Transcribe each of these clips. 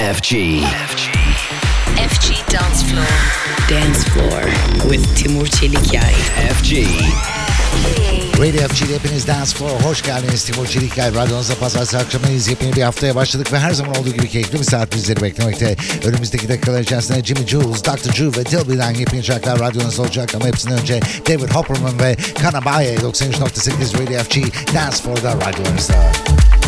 FG. FG Dance Floor. Dance Floor with Timur Çelikyay. FG. Radio FG'de hepiniz Dance Floor hoş geldiniz. Timur Çelikay radyonuzda pazartesi akşamıyız. Yepyeni bir haftaya başladık ve her zaman olduğu gibi keyifli bir saat bizleri beklemekte. Önümüzdeki dakikalar içerisinde Jimmy Jules, Dr. Drew ve Dilby'den yepyeni şarkılar radyonuzda olacak ama hepsinden önce David Hopperman ve Kanabaye 93.8 Radio FG Dance Floor'da radyonuzda. Bullets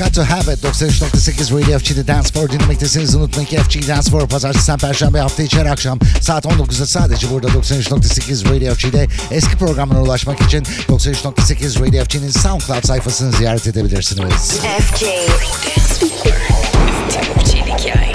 Got To Have It 93.8 Radio FG'de Dance Floor dinlemektesiniz. Unutmayın ki FG Dance Floor pazartesi, perşembe hafta içi her akşam saat 19'da sadece burada 93.8 Radio FG'de eski programlara ulaşmak için 93.8 Radio FG'nin SoundCloud sayfasını ziyaret edebilirsiniz. FG Dance Floor with Timur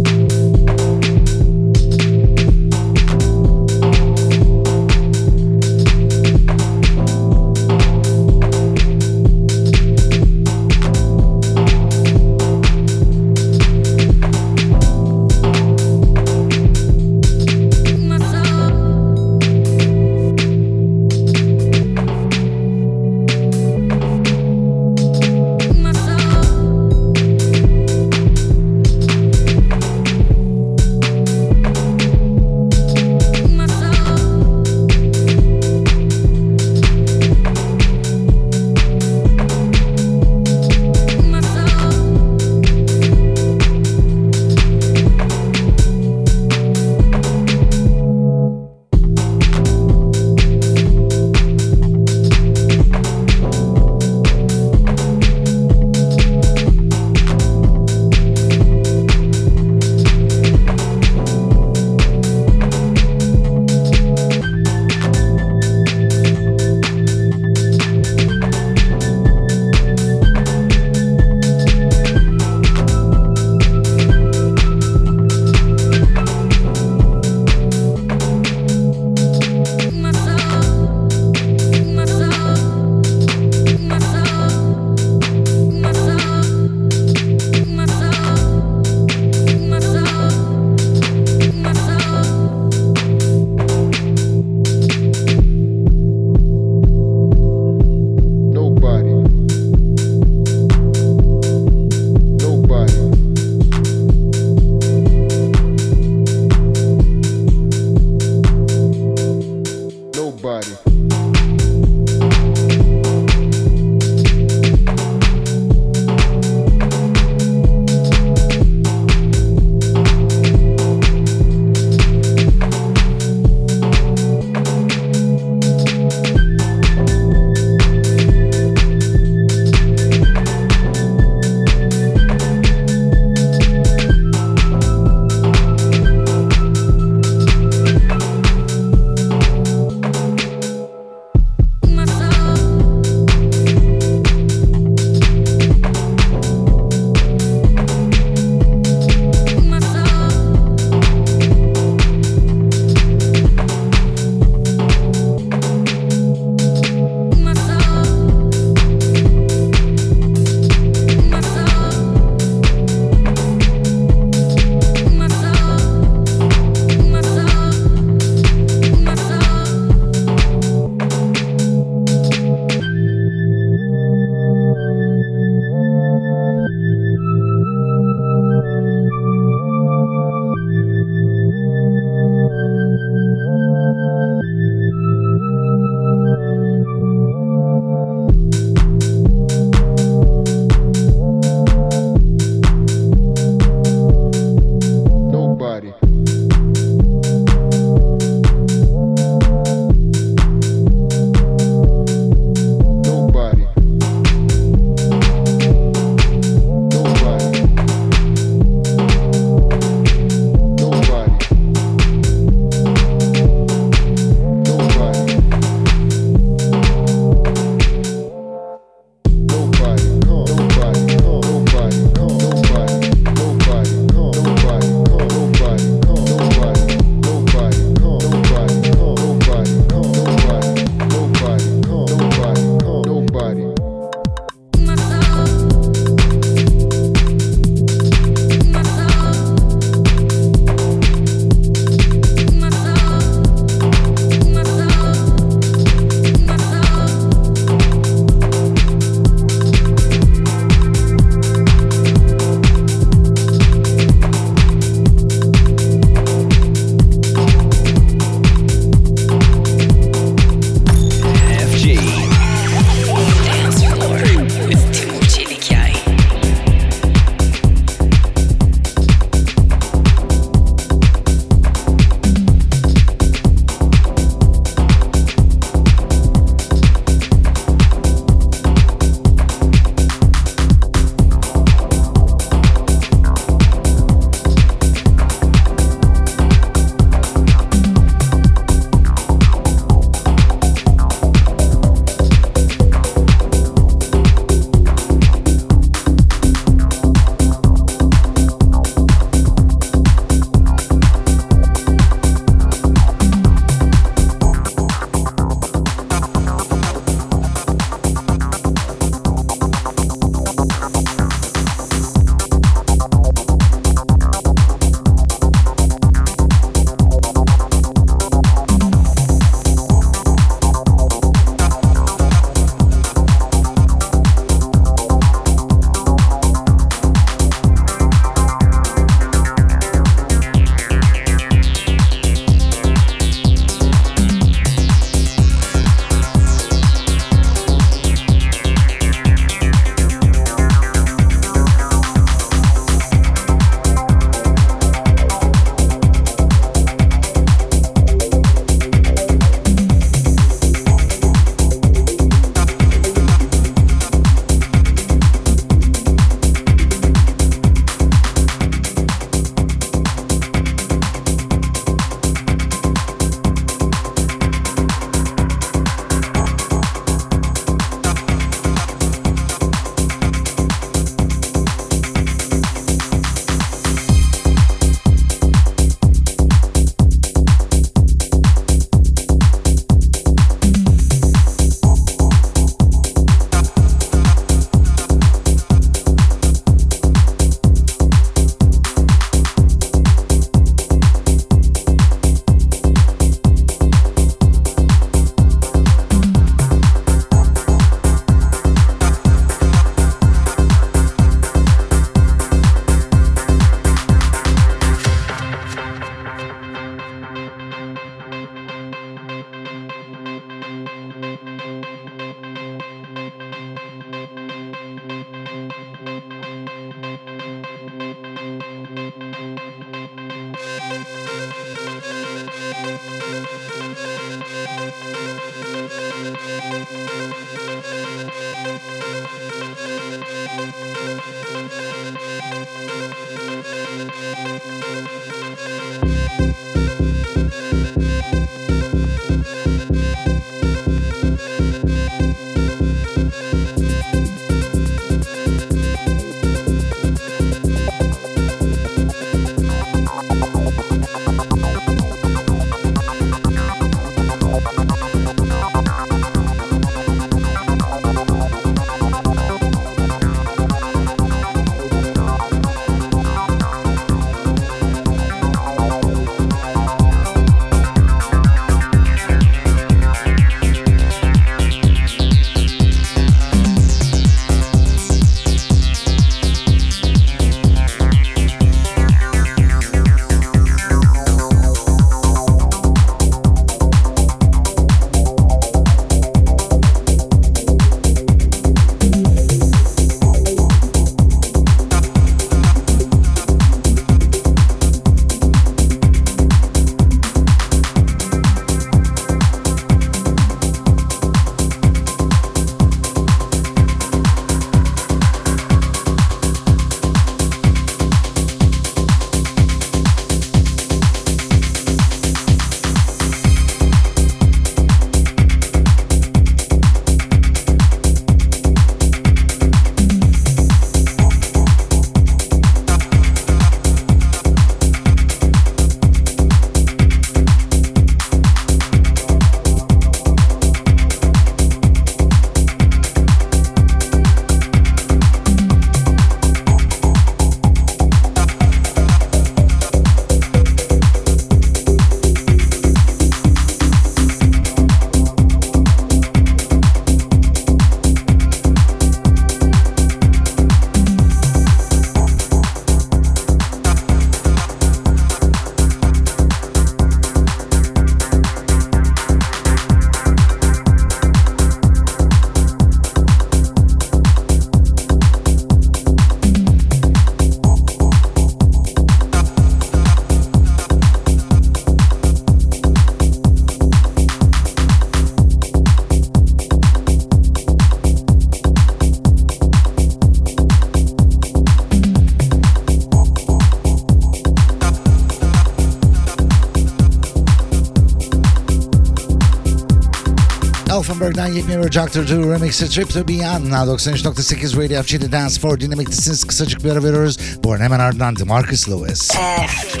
Elfenberg'den yepyeni bir Dr. Dre remixi Trip to Beyond. 93.8 Radio FG'de Dance for dinlemektesiniz. Kısacık bir ara veriyoruz. Bu hemen ardından DeMarcus Lewis. FG.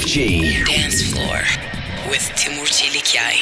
FG. Dance Floor with Timur Çelikyay.